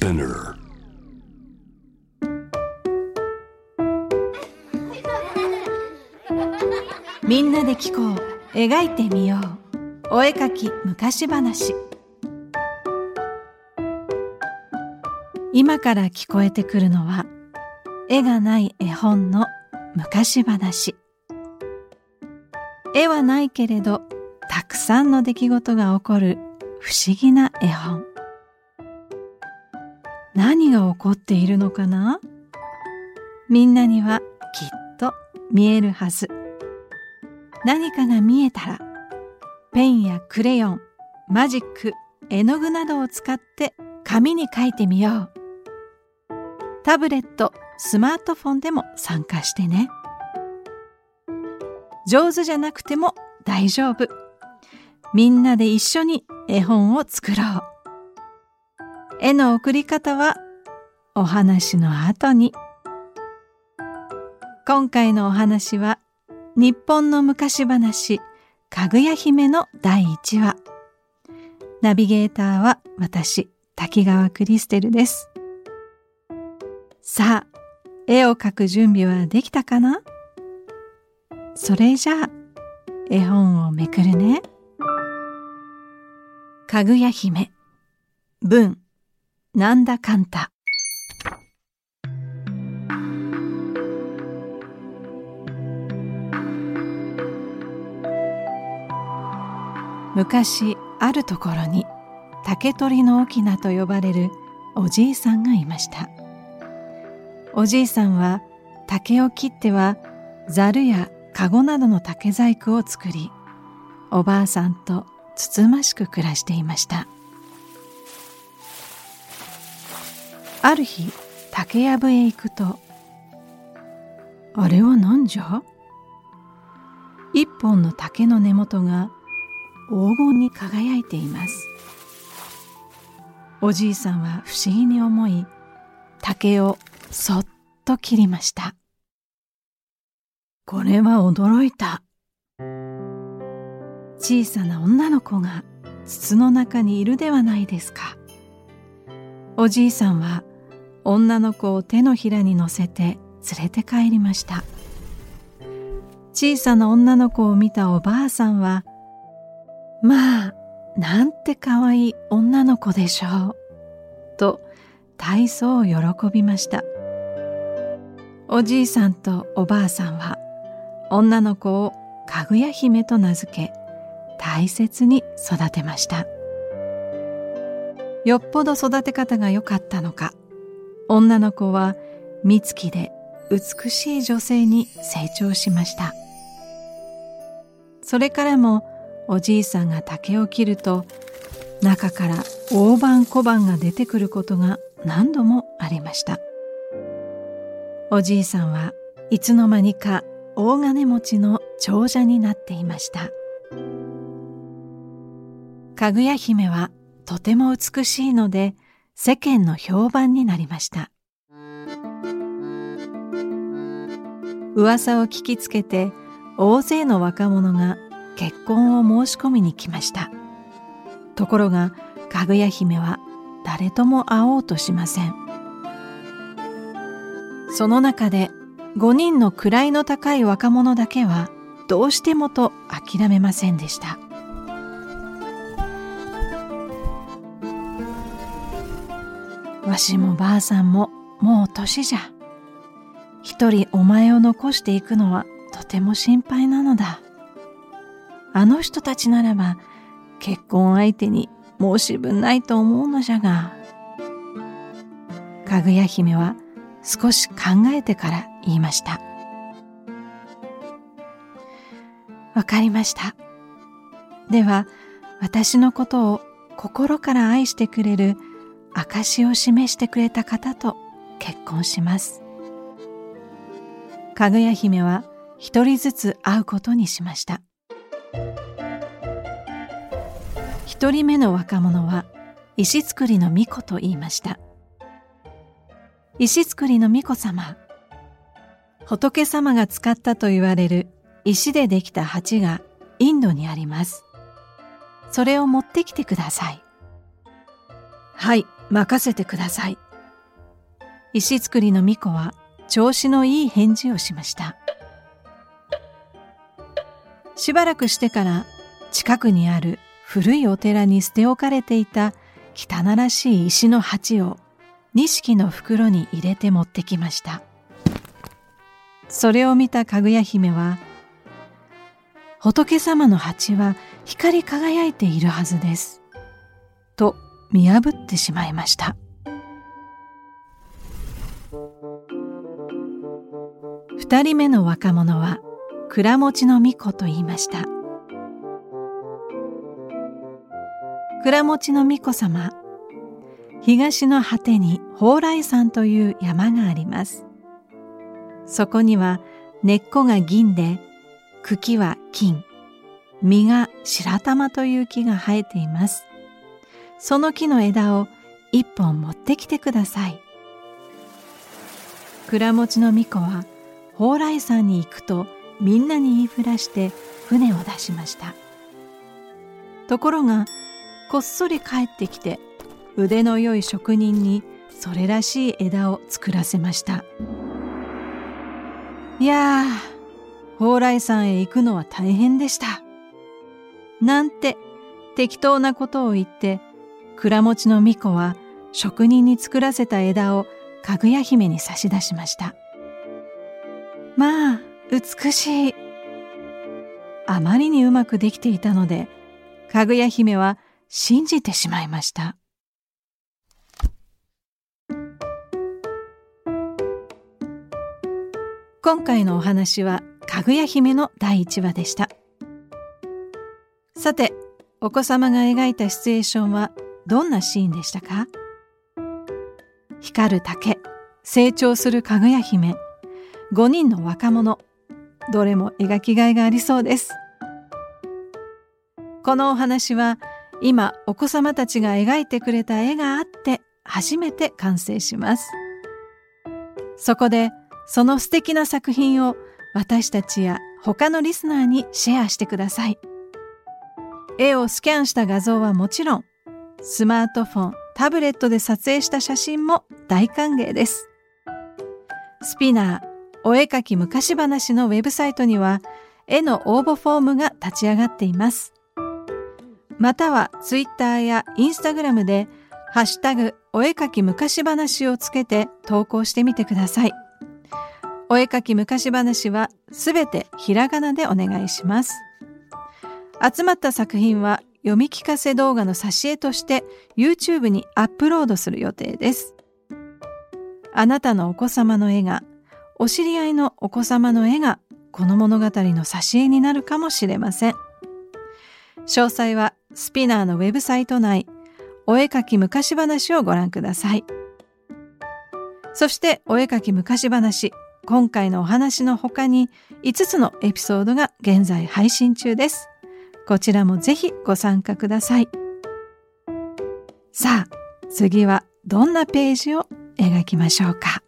Spinner. みんなで聞こう。描いてみよう。お絵かき昔話。今から聞こえてくるのは絵がない絵本の昔話。絵はないけれどたくさんの出来事が起こる不思議な絵本。何が起こっているのかな？みんなにはきっと見えるはず。何かが見えたらペンやクレヨンマジック絵の具などを使って紙に書いてみよう。タブレットスマートフォンでも参加してね。上手じゃなくても大丈夫。みんなで一緒に絵本を作ろう。絵の送り方はお話の後に。今回のお話は日本の昔話かぐや姫の第1話。ナビゲーターは私滝川クリステルです。さあ絵を描く準備はできたかな？それじゃあ絵本をめくるね。かぐや姫文。なんだかんた。昔あるところに竹取の翁と呼ばれるおじいさんがいました。おじいさんは竹を切ってはざるや籠などの竹細工を作りおばあさんとつつましく暮らしていました。ある日竹やぶへ行くとあれは何じゃ？一本の竹の根元が黄金に輝いています。おじいさんは不思議に思い竹をそっと切りました。これは驚いた。小さな女の子が筒の中にいるではないですか。おじいさんは女の子を手のひらに乗せて連れて帰りました。小さな女の子を見たおばあさんはまあなんてかわいい女の子でしょうと大層喜びました。おじいさんとおばあさんは女の子をかぐや姫と名付け大切に育てましたよっぽど育て方が良かったのか女の子は美月で美しい女性に成長しました。それからもおじいさんが竹を切ると中から大判小判が出てくることが何度もありました。おじいさんはいつの間にか大金持ちの長者になっていました。かぐや姫はとても美しいので世間の評判になりました。噂を聞きつけて大勢の若者が結婚を申し込みに来ました。ところがかぐや姫は誰とも会おうとしません。その中で5人の位の高い若者だけはどうしてもと諦めませんでした。わしもばあさんももう年じゃ一人お前を残していくのはとても心配なのだあの人たちならば結婚相手に申し分ないと思うのじゃが。かぐや姫は少し考えてから言いました。わかりました。では私のことを心から愛してくれる証を示してくれた方と結婚します。かぐや姫は一人ずつ会うことにしました。一人目の若者は石造りの巫女と言いました石造りの巫女様仏様が使ったと言われる石でできた鉢がインドにありますそれを持ってきてくださいはい任せてください。石造りの巫女は調子のいい返事をしました。しばらくしてから近くにある古いお寺に捨て置かれていた汚らしい石の鉢を錦の袋に入れて持ってきました。それを見たかぐや姫は、仏様の鉢は光り輝いているはずです。見破ってしまいました。二人目の若者は倉持の巫女と言いました。倉持の巫女様、東の果てに蓬莱山という山があります。そこには根っこが銀で、茎は金、実が白玉という木が生えています。その木の枝を一本持ってきてください。倉持の巫女は蓬莱山に行くとみんなに言いふらして船を出しました。ところがこっそり帰ってきて腕の良い職人にそれらしい枝を作らせました。いやー蓬莱山へ行くのは大変でした。なんて適当なことを言って蔵持の巫女は職人に作らせた枝をかぐや姫に差し出しました。まあ美しい。あまりにうまくできていたのでかぐや姫は信じてしまいました。今回のお話はかぐや姫の第1話でした。さてお子様が描いたシチュエーションはどんなシーンでしたか？光る竹成長するかぐや姫5人の若者どれも描きがいがありそうです。このお話は今お子様たちが描いてくれた絵があって初めて完成します。そこでその素敵な作品を私たちや他のリスナーにシェアしてください。絵をスキャンした画像はもちろんスマートフォンタブレットで撮影した写真も大歓迎ですスピナーお絵かき昔話のウェブサイトには絵の応募フォームが立ち上がっています。またはツイッターやインスタグラムでハッシュタグお絵かき昔話をつけて投稿してみてください。お絵かき昔話はすべてひらがなでお願いします。集まった作品は読み聞かせ動画の挿絵として YouTube にアップロードする予定です。あなたのお子様の絵がお知り合いのお子様の絵がこの物語の挿絵になるかもしれません。詳細はスピナーのウェブサイト内、お絵かき昔話をご覧ください。そしてお絵かき昔話、今回のお話の他に5つのエピソードが現在配信中です。こちらもぜひご参加ください。さあ、次はどんなページを描きましょうか。